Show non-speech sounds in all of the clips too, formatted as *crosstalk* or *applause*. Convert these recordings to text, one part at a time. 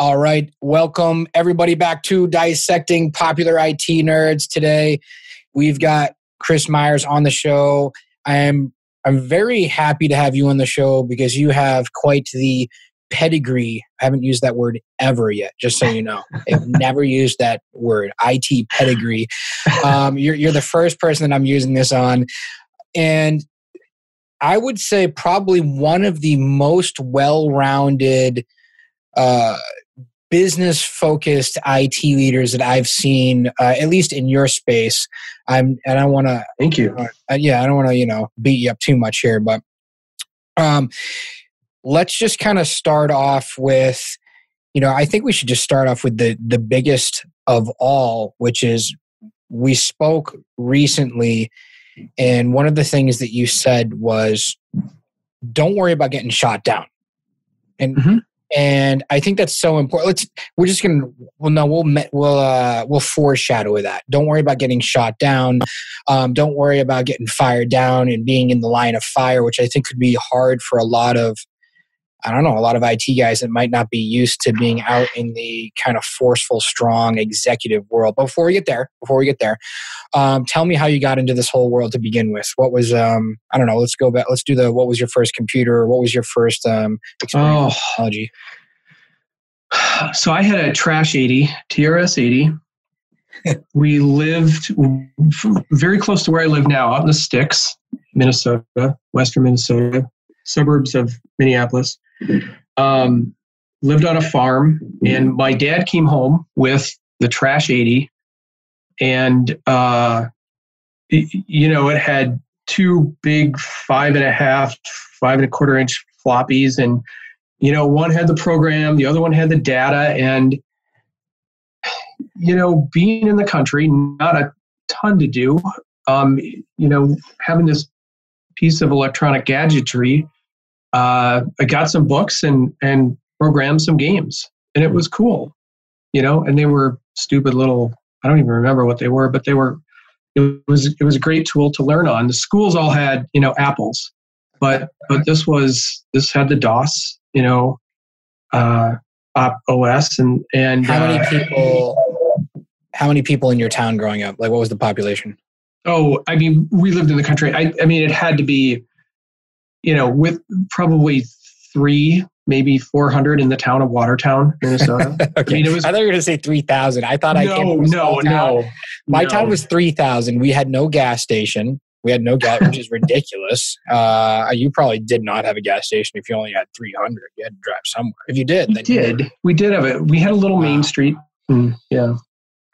All right. Welcome everybody back to Dissecting Popular IT Nerds. Today we've got Chris Myers on the show. I am I'm very happy to have you on the show because you have quite the pedigree. I haven't used that word ever yet, just so you know. *laughs* I've never used that word, IT pedigree. Um, you're, you're the first person that I'm using this on. And I would say probably one of the most well rounded uh, business focused IT leaders that I've seen, uh, at least in your space. I'm, and I want to thank you. Uh, yeah, I don't want to you know beat you up too much here, but um, let's just kind of start off with, you know, I think we should just start off with the the biggest of all, which is we spoke recently, and one of the things that you said was, "Don't worry about getting shot down." And mm-hmm and I think that's so important. Let's we're just gonna well no we'll we'll uh, we'll foreshadow that. Don't worry about getting shot down. Um, don't worry about getting fired down and being in the line of fire, which I think could be hard for a lot of I don't know, a lot of IT guys that might not be used to being out in the kind of forceful, strong executive world. But before we get there, before we get there, um, tell me how you got into this whole world to begin with. What was, um, I don't know, let's go back, let's do the, what was your first computer? What was your first um, experience oh. technology? So I had a Trash 80, TRS 80. *laughs* we lived very close to where I live now, out in the sticks, Minnesota, western Minnesota, suburbs of Minneapolis. Um, lived on a farm, and my dad came home with the Trash 80, and uh, you know it had two big five and a half, five and a quarter inch floppies, and you know one had the program, the other one had the data, and you know being in the country, not a ton to do. Um, you know, having this piece of electronic gadgetry uh, I got some books and and programmed some games, and it was cool, you know. And they were stupid little. I don't even remember what they were, but they were. It was it was a great tool to learn on. The schools all had you know apples, but but this was this had the DOS, you know, uh, OS, and and how many uh, people? How many people in your town growing up? Like, what was the population? Oh, I mean, we lived in the country. I, I mean, it had to be you know, with probably three, maybe 400 in the town of Watertown, Minnesota. okay. *laughs* I mean, it was. I thought you were going to say 3,000. I thought no, I came no, no. My no. town was 3,000. We had no gas station. We had no gas, which is ridiculous. *laughs* Uh, you probably did not have a gas station if you only had 300. You had to drive somewhere. If you did, we did. We did have it. We had a little wow. main street. Mm, yeah.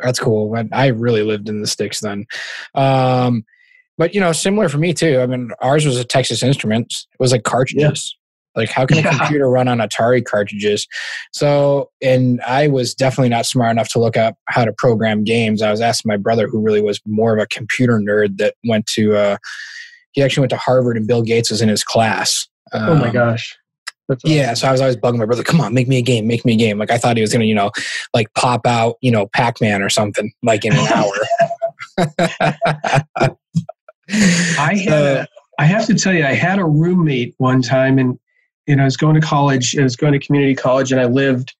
That's cool. I really lived in the sticks then. Um, but you know, similar for me too. I mean, ours was a Texas Instruments. It was like cartridges. Yeah. Like, how can yeah. a computer run on Atari cartridges? So, and I was definitely not smart enough to look up how to program games. I was asking my brother, who really was more of a computer nerd, that went to. Uh, he actually went to Harvard, and Bill Gates was in his class. Um, oh my um, gosh. Awesome. Yeah, so I was always bugging my brother, come on, make me a game, make me a game. Like I thought he was gonna, you know, like pop out, you know, Pac Man or something, like in an *laughs* hour. *laughs* I had, a, I have to tell you, I had a roommate one time, and you know, I was going to college. I was going to community college, and I lived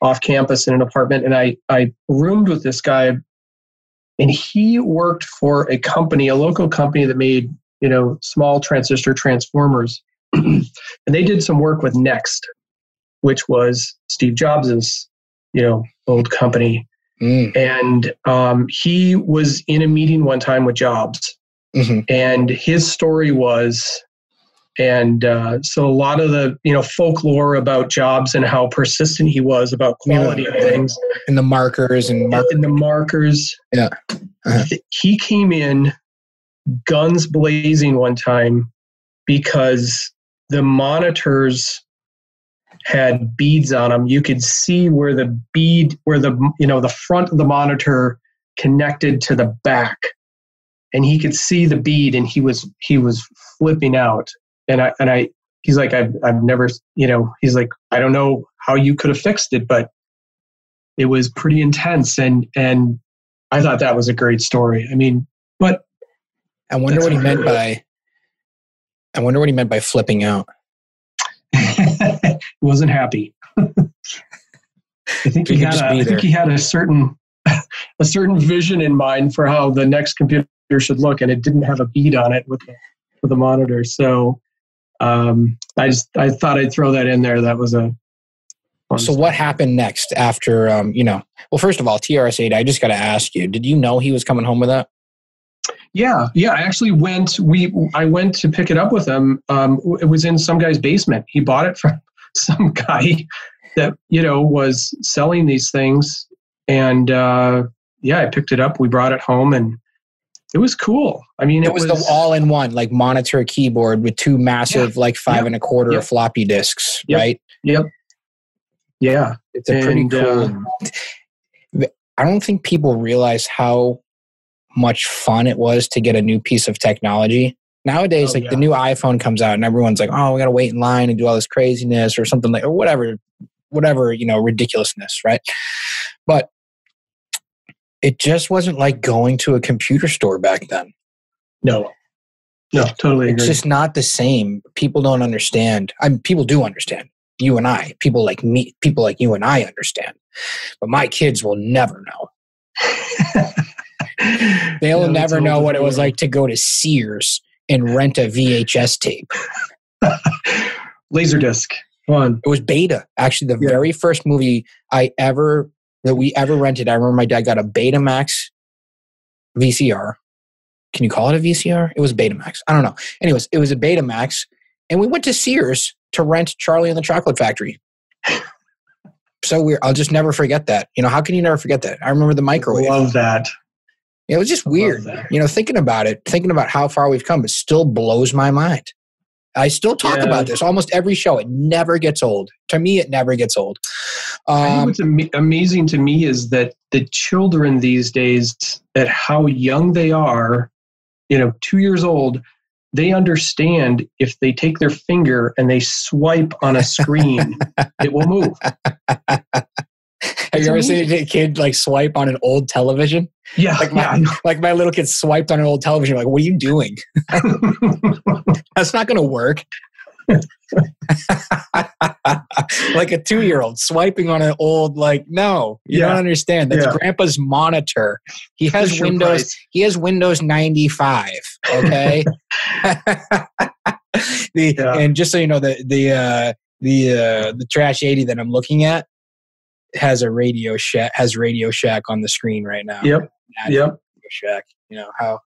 off campus in an apartment, and I I roomed with this guy, and he worked for a company, a local company that made you know small transistor transformers, *clears throat* and they did some work with Next, which was Steve Jobs's you know old company. Mm. And um, he was in a meeting one time with Jobs, Mm-hmm. And his story was, and uh, so a lot of the you know folklore about Jobs and how persistent he was about quality yeah. of things, and the markers and, mar- and the markers. Yeah, uh-huh. he came in guns blazing one time because the monitors had beads on them. You could see where the bead, where the you know the front of the monitor connected to the back and he could see the bead and he was he was flipping out. And i and i he's like i've, I've never you know he's like i don't know how you could have fixed it but it was pretty intense. And and i thought that was a great story. I mean but i wonder what he meant by i wonder what he meant by flipping out. He *laughs* wasn't happy. I think he, had a, I think he had a certain *laughs* a certain vision in mind for how the next computer should look, and it didn't have a bead on it with the with the monitor. So um, I just I thought I'd throw that in there. That was a so what happened next after um, you know? Well, first of all, TRS-8. I just got to ask you: Did you know he was coming home with that? Yeah, yeah. I actually went. We I went to pick it up with him. Um, it was in some guy's basement. He bought it *laughs* from some guy that you know was selling these things, and uh, yeah, I picked it up. We brought it home, and it was cool. I mean, it, it was, was, the all-in-one like monitor keyboard with two massive yeah, like five yep, and a quarter yep. floppy disks, yep, right? Yep. Yeah, it's a pretty cool. Uh, I don't think people realize how much fun it was to get a new piece of technology. Nowadays, oh, like yeah. the new iPhone comes out and everyone's like, "Oh, we got to wait in line and do all this craziness or something like or whatever, whatever you know, ridiculousness, right?" But it just wasn't like going to a computer store back then. No, no, totally agree. It's just not the same. People don't understand. I mean, people do understand. You and I, people like me, people like you and I understand, but my kids will never know. *laughs* They'll never know what it was like to go to Sears and rent a VHS tape. *laughs* Laserdisc. One. It was Beta. Actually, the yeah. very first movie I ever that we ever rented. I remember my dad got a Betamax VCR. Can you call it a VCR? It was Betamax. I don't know. Anyways, it was a Betamax, and we went to Sears to rent Charlie and the Chocolate Factory. *laughs* so weird. I'll just never forget that. You know, how can you never forget that? I remember the microwave. I love that. It was just weird. You know, thinking about it, thinking about how far we've come, it still blows my mind. I still talk yeah. about this almost every show. It never gets old. To me, it never gets old. Um, what's am- amazing to me is that the children these days, at how young they are, you know, two years old, they understand if they take their finger and they swipe on a screen, *laughs* it will move. Have you ever seen a kid like swipe on an old television? Yeah, like my yeah. like my little kid swiped on an old television. Like, what are you doing? *laughs* That's not going to work. *laughs* like a two year old swiping on an old like no you yeah. don't understand that's yeah. grandpa's monitor he has windows price. he has windows 95 okay *laughs* the yeah. and just so you know the the uh the uh the trash 80 that i'm looking at has a radio shack has radio shack on the screen right now yep yep shack you know how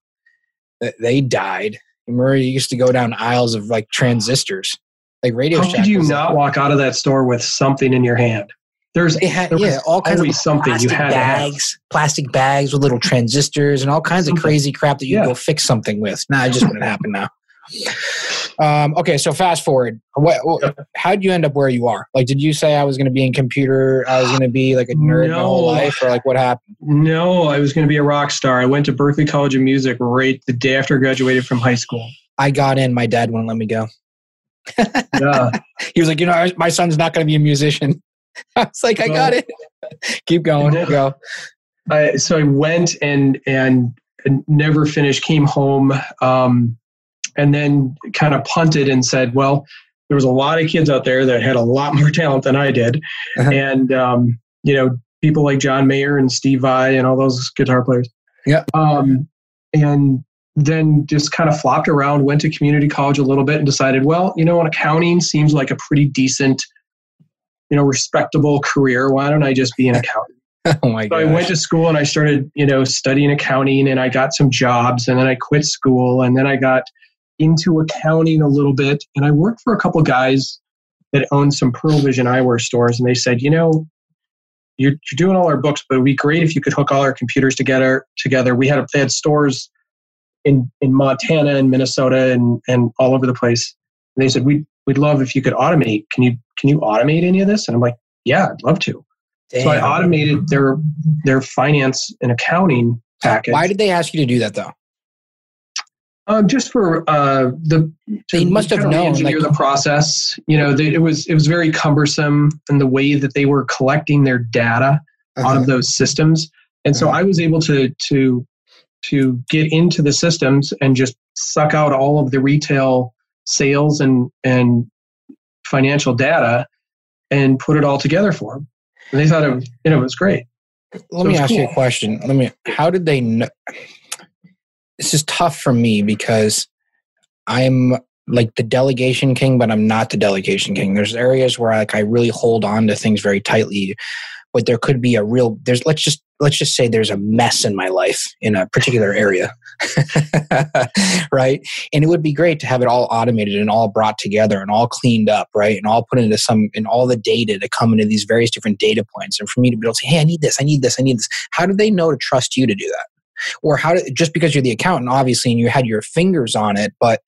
they died Murray used to go down aisles of like transistors like Radio How Shack. Did you not like, walk out of that store with something in your hand? There's had, there yeah, all kinds of something you had bags, plastic bags with little transistors and all kinds something. of crazy crap that you yeah. go fix something with. Nah, it just wouldn't happen now. Um, okay, so fast forward. What, what, how did you end up where you are? Like, did you say I was going to be in computer? I was going to be like a nerd no. my whole life, or like what happened? No, I was going to be a rock star. I went to Berklee College of Music right the day after I graduated from high school. I got in. My dad wouldn't let me go yeah. *laughs* he was like, you know, my son's not going to be a musician. *laughs* I was like, I got it. *laughs* Keep going. Go. I, so I went and, and never finished, came home, um, and then kind of punted and said, well, there was a lot of kids out there that had a lot more talent than I did. Uh-huh. And, um, you know, people like John Mayer and Steve Vai and all those guitar players. Yeah. Um, and then just kind of flopped around, went to community college a little bit and decided, well, you know, accounting seems like a pretty decent, you know, respectable career. Why don't I just be an accountant? *laughs* oh my god. so I went to school and I started, you know, studying accounting and I got some jobs and then I quit school and then I got into accounting a little bit and I worked for a couple guys that owned some Pearle Vision eyewear stores and they said, you know, you're, you're doing all our books, but it'd be great if you could hook all our computers together. Together, we had they had stores in, in Montana and Minnesota and, and all over the place. And they said, we'd, we'd love if you could automate. Can you, can you automate any of this? And I'm like, yeah, I'd love to. Damn. So I automated their, their finance and accounting package. Why did they ask you to do that though? Um, just for uh, the they must have known engineer like, the process. You know, they, it was it was very cumbersome in the way that they were collecting their data uh-huh. out of those systems, and uh-huh. so I was able to to to get into the systems and just suck out all of the retail sales and and financial data and put it all together for them. And they thought it, was, you know, it was great. Let so me ask cool. you a question. Let me. How did they know? This is tough for me because I'm like the delegation king, but I'm not the delegation king. There's areas where like I really hold on to things very tightly, but there could be a real there's let's just let's just say there's a mess in my life in a particular area. *laughs* right? And it would be great to have it all automated and all brought together and all cleaned up, right? And all put into some and all the data to come into these various different data points. And for me to be able to say, hey, I need this, I need this, I need this. How do they know to trust you to do that? Or how did just because you're the accountant, obviously, and you had your fingers on it, but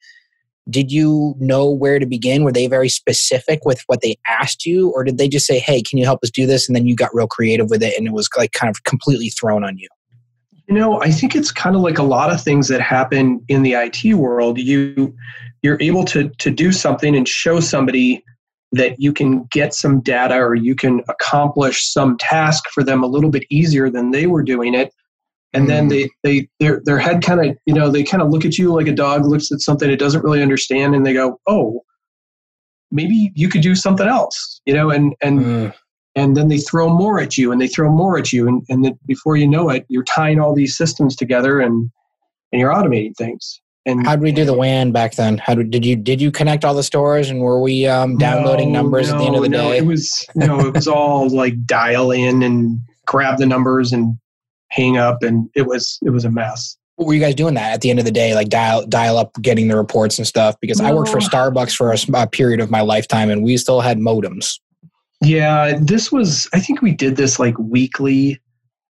did you know where to begin? Were they very specific with what they asked you, or did they just say, "Hey, can you help us do this?" and then you got real creative with it, and it was like kind of completely thrown on you? You know, I think it's kind of like a lot of things that happen in the IT world. You you're able to to do something and show somebody that you can get some data or you can accomplish some task for them a little bit easier than they were doing it and then hmm. they they their their head kind of you know they kind of look at you like a dog looks at something it doesn't really understand and they go oh maybe you could do something else you know and and mm. and then they throw more at you and they throw more at you and and then before you know it you're tying all these systems together and and you're automating things and how did we do the WAN back then? How did, did you did you connect all the stores and were we um, downloading no, numbers no, at the end of the no, day? It was no, it was all like dial in and grab the numbers and hang up and it was it was a mess. What were you guys doing that at the end of the day? Like dial dial up getting the reports and stuff? Because no. i worked for starbucks for a, a, period of my lifetime and we still had modems. Yeah this was i think we did this like weekly.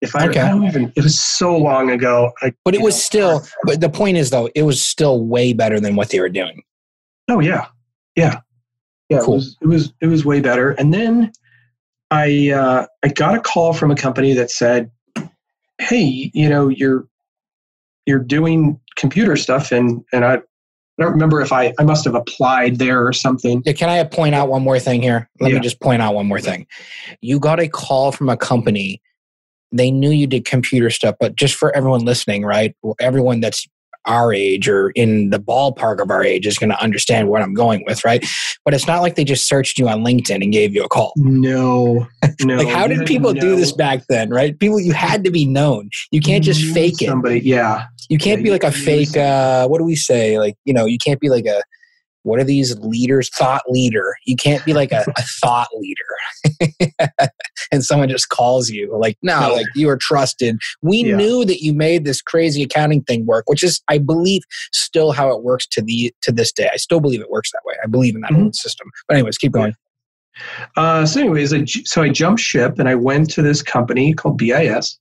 If I, okay. I don't even it was so long ago. I, but it was know. still but the point is though it was still way better than what they were doing. Oh yeah. Yeah. Yeah cool. it was it was it was way better. And then i uh, i got a call from a company that said hey, you know, you're you're doing computer stuff and and I I don't remember if I, I must have applied there or something. Yeah, can I point out one more thing here? Let yeah. me just point out one more thing. You got a call from a company. They knew you did computer stuff, but just for everyone listening, right? Everyone that's our age or in the ballpark of our age is going to understand what I'm going with, right? But it's not like they just searched you on LinkedIn and gave you a call. No, *laughs* no. like, how did people do this back then, right? People, you had to be known. You can't just fake it. Somebody, yeah. You can't yeah, be like a fake. Uh, what do we say? Like, you know, you can't be like a what are these leaders? Thought leader. You can't be like a, a *laughs* thought leader. *laughs* And someone just calls you like no, like you are trusted. We yeah. knew that you made this crazy accounting thing work which is i believe still how it works to the to this day. I still believe it works that way. I believe in that mm-hmm. old system. But anyways keep going. Uh, so anyways I, so i jumped ship and i went to this company called bis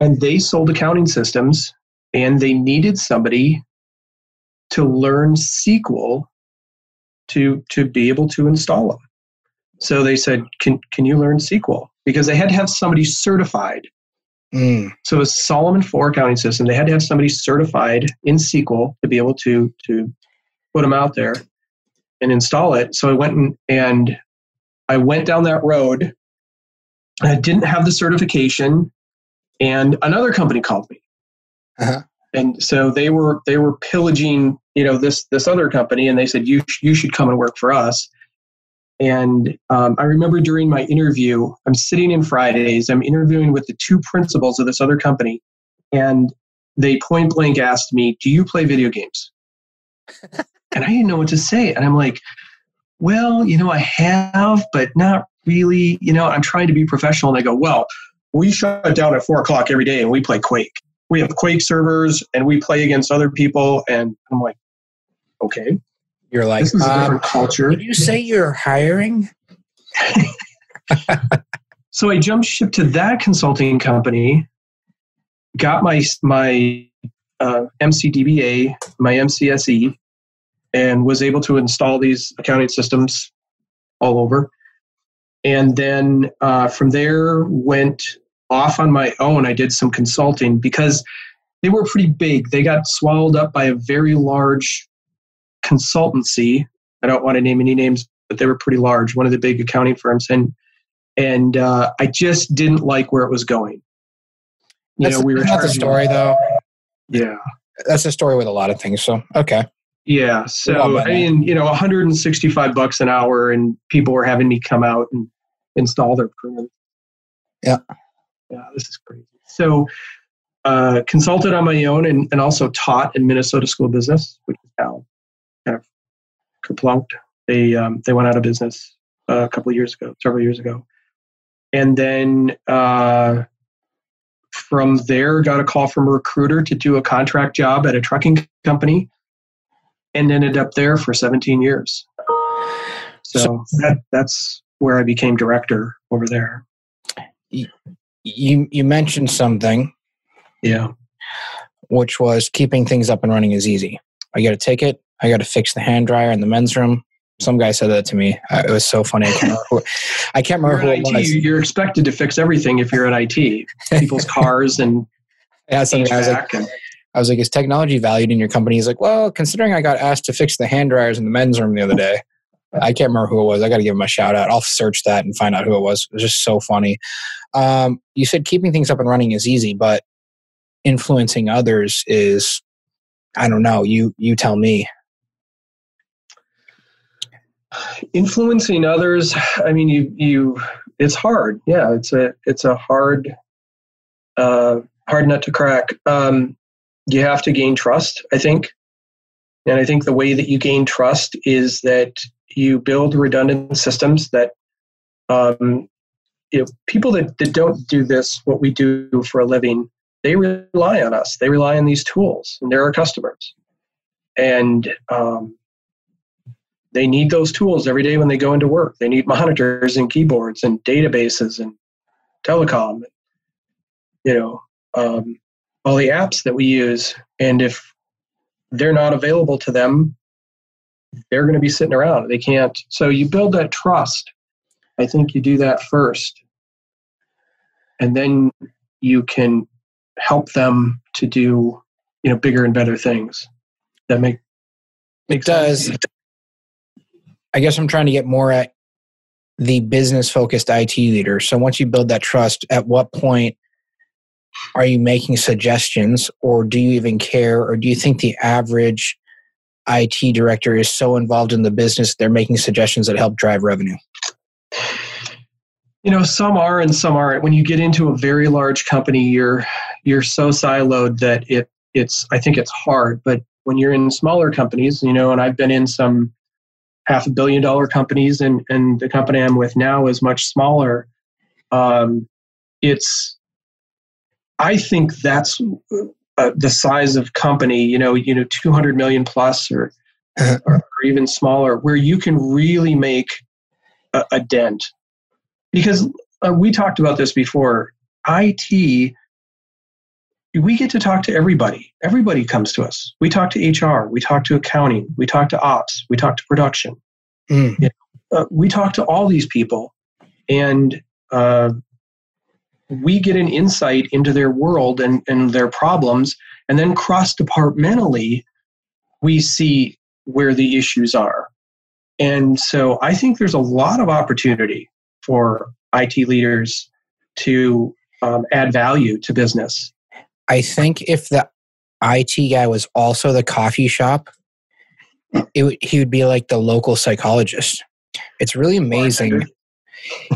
and they sold accounting systems and they needed somebody to learn SQL to to be able to install them. So they said, "Can can you learn SQL?" Because they had to have somebody certified. Mm. So it was Solomon Four accounting system. They had to have somebody certified in SQL to be able to to put them out there and install it. So I went and, and I went down that road. I didn't have the certification, and another company called me. Uh-huh and so they were they were pillaging you know this this other company and they said you you should come and work for us. And um, i remember during my interview i'm sitting in fridays i'm interviewing with the two principals of this other company and they point blank asked me do you play video games? *laughs* And i didn't know what to say and i'm like well you know i have but not really you know i'm trying to be professional. And they go well we shut down at four o'clock every day and we play quake we have Quake servers and we play against other people. And I'm like, okay. You're like, this is a different um, culture. Did you say you're hiring? *laughs* so I jumped ship to that consulting company, got my my uh, MCDBA, my MCSE, and was able to install these accounting systems all over. And then uh, from there went off on my own, I did some consulting because they were pretty big. They got swallowed up by a very large consultancy. I don't want to name any names, but they were pretty large, one of the big accounting firms. And and uh, I just didn't like where it was going. You that's, know, we were that's a story though. Yeah. That's a story with a lot of things. So okay. Yeah. So I mean, you know, 165 bucks an hour and people were having me come out and install their printers Yeah. Yeah, this is crazy. So, uh, consulted on my own and, and also taught in Minnesota School of Business, which is now kind of kerplunked. They um, they went out of business uh, a couple of years ago, several years ago, and then uh, from there got a call from a recruiter to do a contract job at a trucking company, and ended up there for 17 years. So, so that that's where I became director over there. You you mentioned something, yeah, which was keeping things up and running is easy. I got a ticket. I got to fix the hand dryer in the men's room. Some guy said that to me. It was so funny. I can't remember who, I can't remember who it IT, was. You're expected to fix everything if you're at IT. People's *laughs* cars and yeah, some guy was like, and, I was like, is technology valued in your company? He's like, well, considering I got asked to fix the hand dryers in the men's room the other day, I can't remember who it was. I got to give him a shout out. I'll search that and find out who it was. It was just so funny. Um, you said keeping things up and running is easy, but influencing others is, I don't know. You you tell me. Influencing others. I mean, you you. It's hard. Yeah, it's a it's a hard uh, hard nut to crack. Um, you have to gain trust. I think and I think the way that you gain trust is that you build redundant systems that um, you know, people that, that don't do this, what we do for a living, they rely on us. They rely on these tools, and they're our customers. And um, they need those tools every day when they go into work. They need monitors and keyboards and databases and telecom, you know, um, all the apps that we use. And if they're not available to them, they're going to be sitting around. They can't. So you build that trust. I think you do that first. And then you can help them to do, you know, bigger and better things that make, make it does. Sense. I guess I'm trying to get more at the business focused IT leader. So once you build that trust, at what point are you making suggestions or do you even care or do you think the average IT director is so involved in the business they're making suggestions that help drive revenue? You know, some are and some aren't. When you get into a very large company, you're you're so siloed that it it's I think it's hard. But when you're in smaller companies, you know, and I've been in some half a billion dollar companies and and the company I'm with now is much smaller. Um, it's I think that's uh, the size of company, you know, you know, 200 million plus or, *laughs* or, or even smaller, where you can really make a, a dent. Because uh, we talked about this before. IT, we get to talk to everybody. Everybody comes to us. We talk to HR. We talk to accounting. We talk to ops. We talk to production. Mm. You know, uh, we talk to all these people, and uh, we get an insight into their world and, and their problems, and then cross departmentally, we see where the issues are. And so I think there's a lot of opportunity for IT leaders to um, add value to business. I think if the IT guy was also the coffee shop, it, he would be like the local psychologist. It's really amazing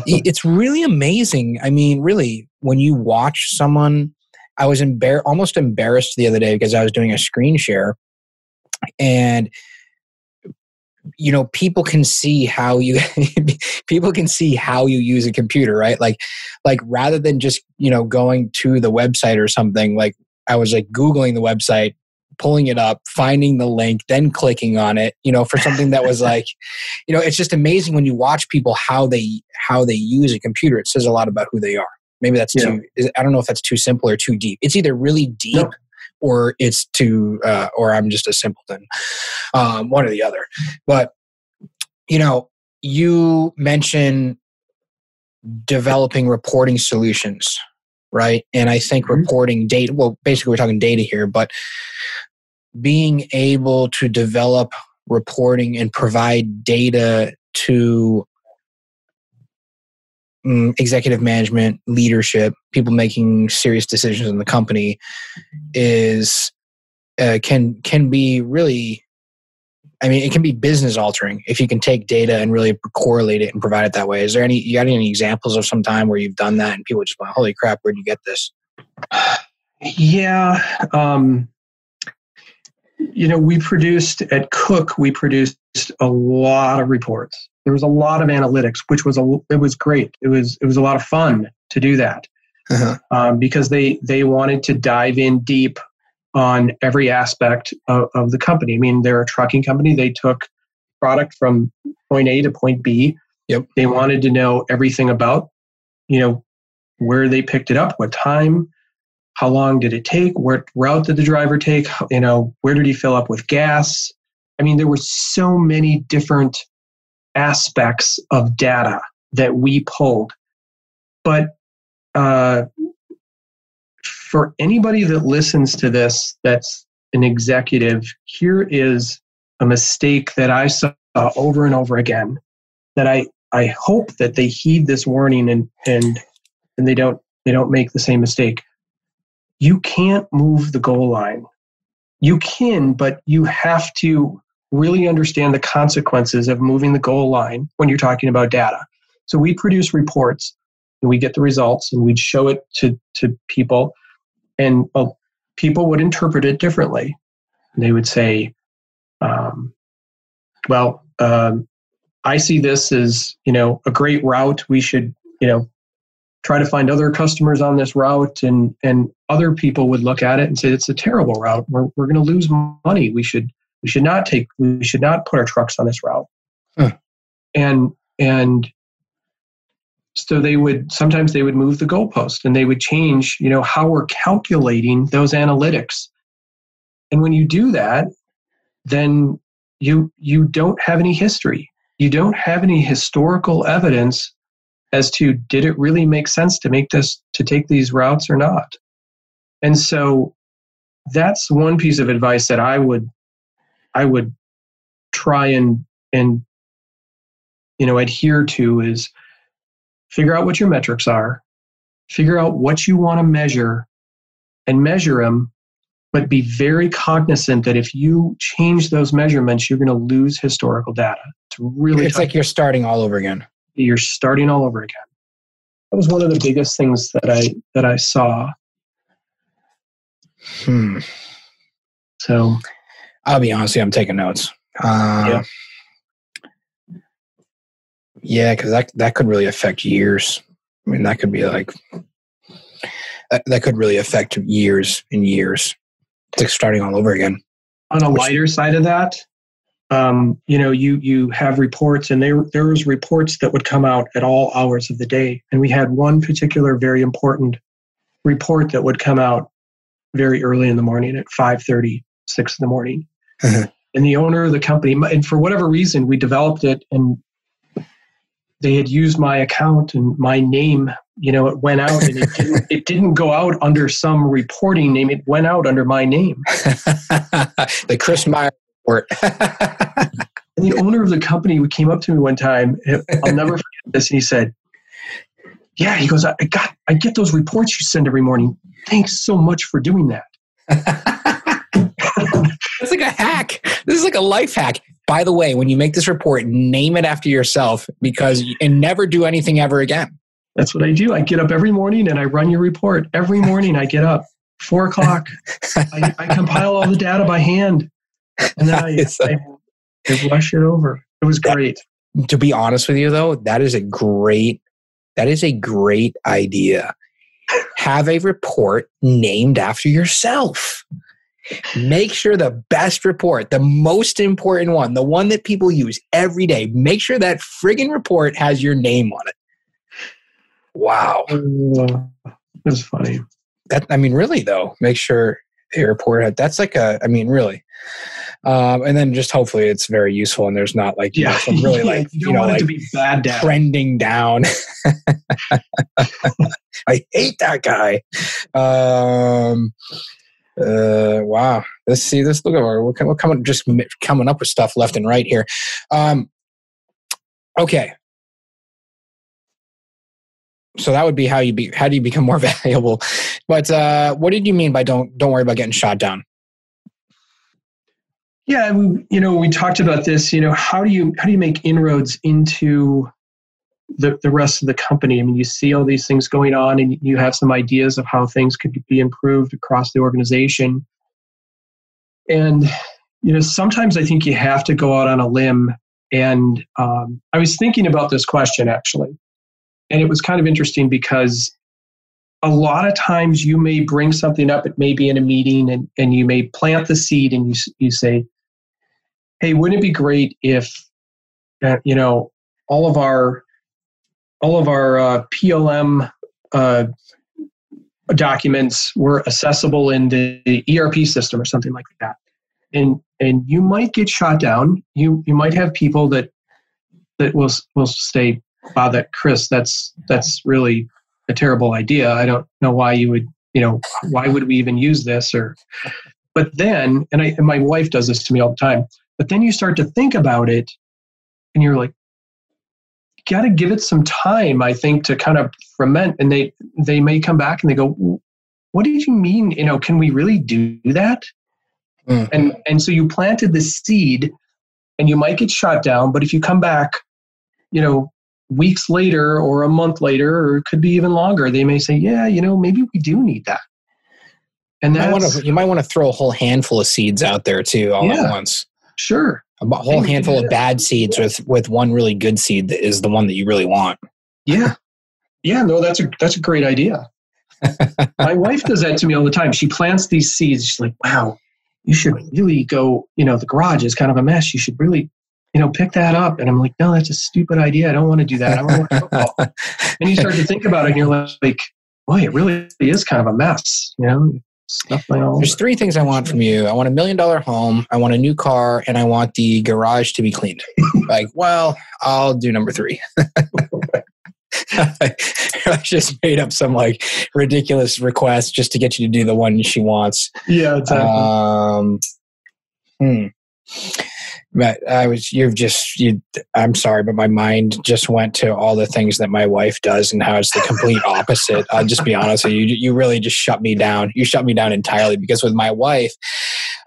it's really amazing. I mean, really, when you watch someone, I was embar- almost embarrassed the other day because I was doing a screen share and you know people can see how you *laughs* people can see how you use a computer right like like rather than just you know going to the website or something like i was like googling the website pulling it up, finding the link, then clicking on it, you know, for something that was *laughs* like, you know, it's just amazing when you watch people how they how they use a computer. It says a lot about who they are. Maybe that's yeah. too I don't know if that's too simple or too deep. It's either really deep no. or it's too uh, or I'm just a simpleton. Um, one or the other. But you know, you mention developing reporting solutions right? And I think mm-hmm. reporting data, well, basically we're talking data here, but being able to develop reporting and provide data to um, executive management, leadership, people making serious decisions in the company is uh, can can be really I mean, it can be business altering if you can take data and really correlate it and provide it that way. Is there any, you got any examples of some time where you've done that and people just went, holy crap, where'd you get this? Yeah. Um, you know, we produced at Cook, we produced a lot of reports. There was a lot of analytics, which was a, it was great. It was, it was a lot of fun to do that uh-huh. um, because they, they wanted to dive in deep on every aspect of, of the company. I mean, they're a trucking company. They took product from point A to point B. Yep. They wanted to know everything about, you know, where they picked it up, what time, how long did it take, what route did the driver take, you know, where did he fill up with gas. I mean, there were so many different aspects of data that we pulled. But uh, for anybody that listens to this that's an executive, here is a mistake that I saw over and over again that I, I hope that they heed this warning and, and, and they don't, they don't make the same mistake. You can't move the goal line. You can, but you have to really understand the consequences of moving the goal line when you're talking about data. So we produce reports and we get the results and we'd show it to, to people and well, people would interpret it differently. They would say, um, "Well, um, I see this as you know a great route. We should you know try to find other customers on this route." And and other people would look at it and say, "It's a terrible route. We're we're going to lose money. We should we should not take we should not put our trucks on this route." Huh. And and so they would sometimes they would move the goalpost and they would change you know how we're calculating those analytics. And when you do that then you you don't have any history. You don't have any historical evidence as to did it really make sense to make this to take these routes or not. And so that's one piece of advice that i would i would try and and you know adhere to is figure out what your metrics are, figure out what you want to measure, and measure them, but be very cognizant that if you change those measurements, you're going to lose historical data. It's really it's like you're starting all over again. You're starting all over again. That was one of the biggest things that I that I saw. Hmm. So, I'll be honest, I'm taking notes. Uh, yeah. Yeah, because that that could really affect years. I mean, that could be like that, that could really affect years and years. It's like starting all over again. On a lighter side of that, um, you know, you you have reports, and there there was reports that would come out at all hours of the day, and we had one particular very important report that would come out very early in the morning at 5.30 6 in the morning uh-huh. and the owner of the company and for whatever reason we developed it and they had used my account and my name you know it went out and it didn't, *laughs* it didn't go out under some reporting name. It went out under my name. *laughs* The chris Myers report. And the owner of the company came up to me one time i'll never *laughs* forget this and he said yeah he goes i got i get those reports you send every morning. Thanks so much for doing that. It's like a hack. This is like a life hack by the way, when you make this report, name it after yourself because and never do anything ever again. That's what I do. I get up every morning and I run your report. Every morning I get up, four o'clock. I, I, compile all the data by hand, and then I, *laughs* I, I rush it over. It was great. To be honest with you, though, that is a great that is a great idea. Have a report named after yourself. Make sure the best report, the most important one, the one that people use every day, make sure that friggin' report has your name on it. Wow. Uh, that's funny. That I mean, really though, make sure a report that's like a I mean, really. Um, and then just hopefully it's very useful and there's not like you yeah. know, some really *laughs* like you, you know like be bad trending down. *laughs* I hate that guy. Um, uh, wow. Let's see this. Look at we're, we're coming just coming up with stuff left and right here. Um, okay. So that would be how you be. How do you become more *laughs* valuable? But uh, what did you mean by don't don't worry about getting shot down? Yeah, you know, we talked about this. You know, how do you how do you make inroads into the the rest of the company? I mean, you see all these things going on, and you have some ideas of how things could be improved across the organization. And you know, sometimes I think you have to go out on a limb. And um, I was thinking about this question actually, and it was kind of interesting because a lot of times you may bring something up, it may be in a meeting, and, and you may plant the seed and you, you say, hey, wouldn't it be great if, uh, you know, all of our all of our uh, PLM uh, documents were accessible in the ERP system or something like that. And and you might get shot down. You you might have people that that will will say, "Wow, that Chris, that's that's really a terrible idea. I don't know why you would, you know, why would we even use this or but then and I and my wife does this to me all the time. But then you start to think about it and you're like got to give it some time I think to kind of ferment and they they may come back and they go what did you mean, you know, can we really do that? Mm-hmm. And and so you planted the seed and you might get shot down, but if you come back, you know, weeks later or a month later, or it could be even longer, they may say, yeah, you know, maybe we do need that. And that's, you might, want to, you might want to throw a whole handful of seeds out there too, all yeah, at once. Sure. A whole handful of bad seeds with, with one really good seed that is the one that you really want. Yeah. Yeah, no, that's a that's a great idea. *laughs* My wife does that to me all the time. She plants these seeds. She's like, "Wow, you should really go. You know, the garage is kind of a mess. You should really you know, pick that up. And I'm like, no, that's a stupid idea. I don't want to do that. I want to football. and you start to think about it and you're like, boy, it really is kind of a mess, you know? Stuff There's three things I want from you. I want a million dollar home, I want a new car, and I want the garage to be cleaned. *laughs* like, well, I'll do number three. *laughs* I just made up some like ridiculous request just to get you to do the one she wants. Yeah, exactly. Um, hmm. I was you've just you I'm sorry, but my mind just went to all the things that my wife does and how it's the complete *laughs* opposite. I'll just be honest with you. You really just shut me down. You shut me down entirely because with my wife,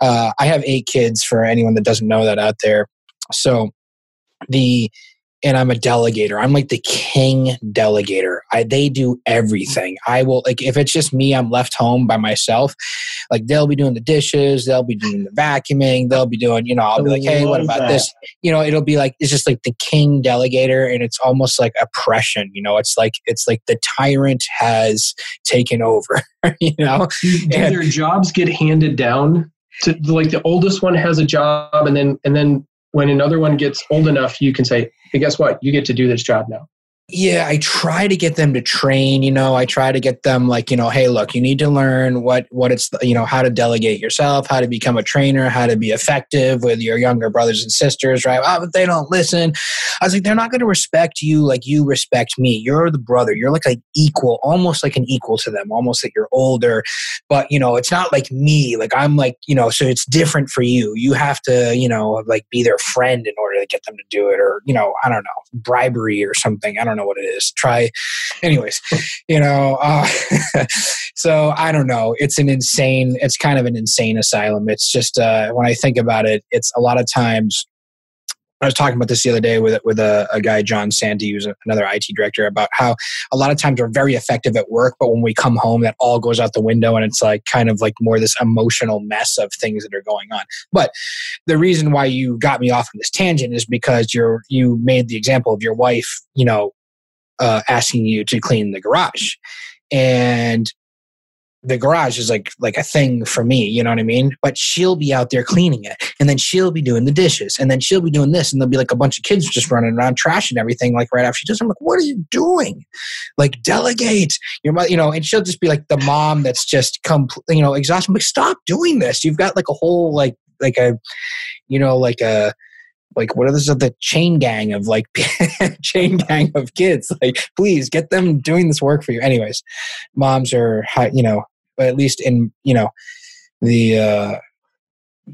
uh, I have eight kids for anyone that doesn't know that out there. So the and I'm a delegator. I'm like the king delegator. I, they do everything. I will like if it's just me, I'm left home by myself. Like they'll be doing the dishes, they'll be doing the vacuuming, they'll be doing. You know, I'll be like, hey, what about that. this? You know, it'll be like it's just like the king delegator, and it's almost like oppression. You know, it's like it's like the tyrant has taken over. *laughs* you know, do, and, their jobs get handed down? To, like the oldest one has a job, and then and then when another one gets old enough, you can say, hey, guess what? You get to do this job now yeah i try to get them to train you know i try to get them like you know hey look you need to learn what what it's you know how to delegate yourself how to become a trainer how to be effective with your younger brothers and sisters right? Oh, but they don't listen. I was like they're not going to respect you like you respect me. You're the brother. You're like an equal almost like an equal to them almost like you're older. But you know it's not like me. Like i'm like you know so it's different for you. You have to you know like be their friend in order to get them to do it or you know i don't know bribery or something. I don't know what it is. Try, anyways, you know. Uh, *laughs* so I don't know. It's an insane. It's kind of an insane asylum. It's just uh, when I think about it, it's a lot of times I was talking about this the other day with with a, a guy, John Sandy, who's another IT director, about how a lot of times we're very effective at work, but when we come home, that all goes out the window, and it's like kind of like more this emotional mess of things that are going on. But the reason why you got me off on this tangent is because you're you made the example of your wife, you know, uh, asking you to clean the garage, and the garage is like like a thing for me you know what i mean? But she'll be out there cleaning it and then she'll be doing the dishes and then she'll be doing this and there'll be like a bunch of kids just running around trashing everything like right after she does. I'm like what are you doing? Like delegate. Your mother you know and she'll just be like the mom that's just come you know exhausted. I'm like stop doing this. You've got like a whole like like a you know like a like what are this the chain gang of like *laughs* chain gang of kids like please get them doing this work for you anyways moms are you know at least in you know the uh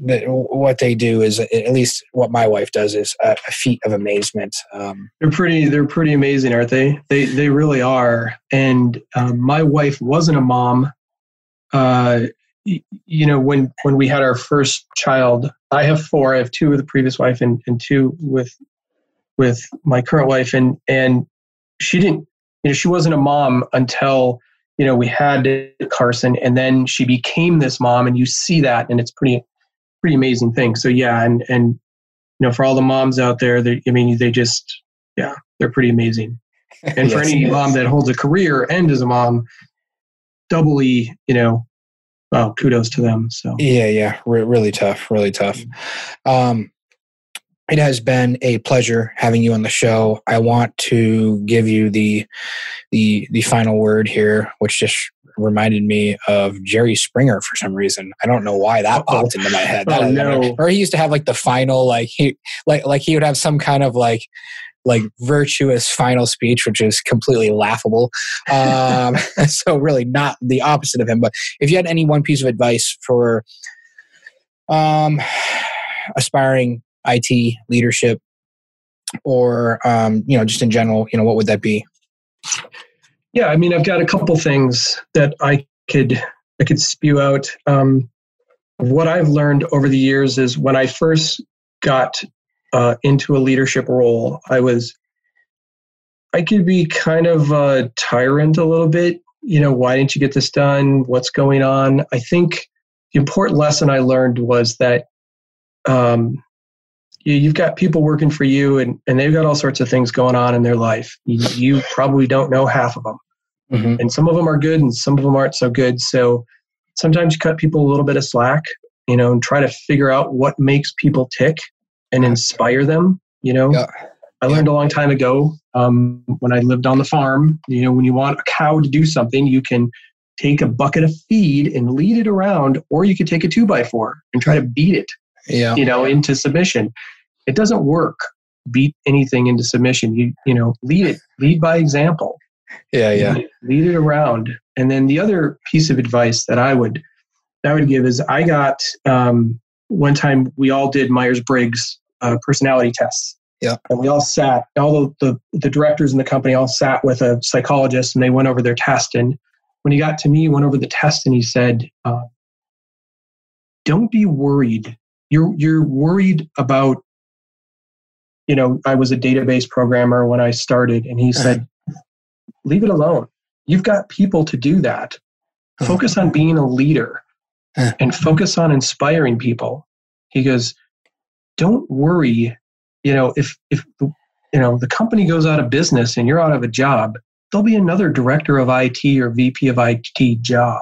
the, what they do is at least what my wife does is a, a feat of amazement. Um, they're pretty. They're pretty amazing, aren't they? They they really are. And um, my wife wasn't a mom. Uh, you know, when when we had our first child, I have four. I have two with the previous wife and, and two with with my current wife, and and she didn't, you know, she wasn't a mom until you know we had Carson, and then she became this mom, and you see that, and it's pretty pretty amazing thing. So yeah, and and you know, for all the moms out there, they, I mean, they just yeah, they're pretty amazing. *laughs* And yes, for any mom that holds a career and is a mom, doubly, you know, well, kudos to them. So yeah, yeah, Re- really tough, really tough. Um, it has been a pleasure having you on the show. I want to give you the the the final word here, which just reminded me of Jerry Springer for some reason. I don't know why that popped into my head. *laughs* oh, no. Or he used to have like the final, like he like like he would have some kind of like like virtuous final speech, which is completely laughable. Um, *laughs* *laughs* so really not the opposite of him. But if you had any one piece of advice for um, *sighs* aspiring IT leadership, or um, you know, just in general, you know, what would that be? Yeah, I mean, I've got a couple things that I could I could spew out. Um, what I've learned over the years is when I first got uh, into a leadership role, I was I could be kind of a tyrant a little bit. You know, why didn't you get this done? What's going on? I think the important lesson I learned was that um, you, have got people working for you, and, and they've got all sorts of things going on in their life. You, you probably don't know half of them, mm-hmm. and some of them are good, and some of them aren't so good. So sometimes you cut people a little bit of slack, you know, and try to figure out what makes people tick and inspire them. You know, yeah. I learned a long time ago um, when I lived on the farm. You know, when you want a cow to do something, you can take a bucket of feed and lead it around, or you could take a two by four and try to beat it. Yeah. You know, into submission. It doesn't work. Beat anything into submission. You you know, lead it. Lead by example. Yeah, yeah. Lead, lead it around. And then the other piece of advice that I would that I would give is I got um, one time we all did Myers Briggs uh, personality tests. Yeah. And we all sat, all the, the, the directors in the company all sat with a psychologist and they went over their test. And when he got to me, he went over the test and he said, uh, don't be worried. You're, you're worried about, you know, I was a database programmer when I started and he *laughs* said, leave it alone. You've got people to do that. Focus on being a leader *laughs* and focus on inspiring people. He goes, don't worry you know if if you know the company goes out of business and you're out of a job there'll be another director of IT or VP of IT job.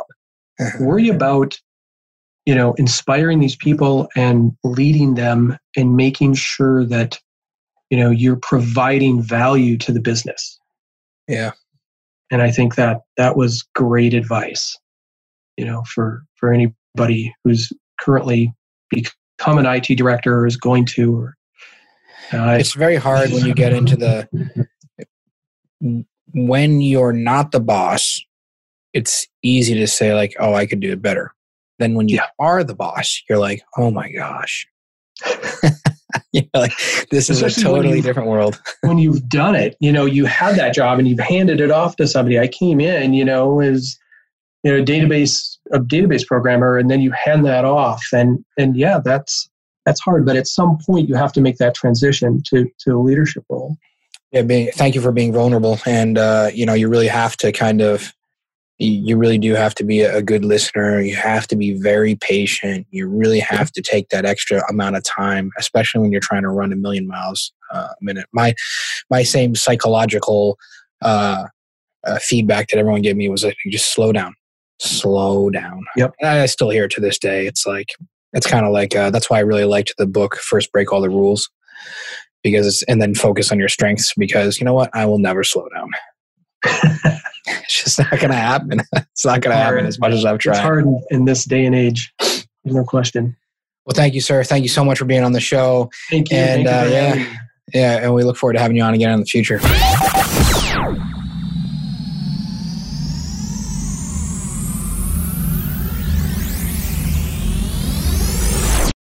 Uh-huh. Worry about you know inspiring these people and leading them and making sure that you know you're providing value to the business. Yeah. And i think that that was great advice you know for for anybody who's currently become an IT director is going to. Or, uh, it's very hard when you get into the when you're not the boss. It's easy to say like, "Oh, I could do it better." Then when you yeah. are the boss, you're like, "Oh my gosh." *laughs* you know, like this is Especially a totally different world. *laughs* when you've done it, you know, you had that job and you've handed it off to somebody. I came in, you know, as you know, database a database programmer and then you hand that off. And and yeah that's that's hard but at some point you have to make that transition to to a leadership role. Yeah being, thank you for being vulnerable. And uh, you know you really have to kind of you really do have to be a good listener. You have to be very patient. You really have to take that extra amount of time especially when you're trying to run a million miles uh, a minute. My my same psychological uh, uh, feedback that everyone gave me was like just slow down slow down. Yep. And I still hear it to this day. It's like, it's kind of like, uh, that's why I really liked the book, First Break All the Rules, because it's, and then focus on your strengths because you know what? I will never slow down. *laughs* it's just not going to happen. *laughs* it's not going to happen as much as I've tried. It's hard in this day and age. No question. Well, thank you, sir. Thank you so much for being on the show. Thank you. And thank you uh, yeah, yeah, and we look forward to having you on again in the future.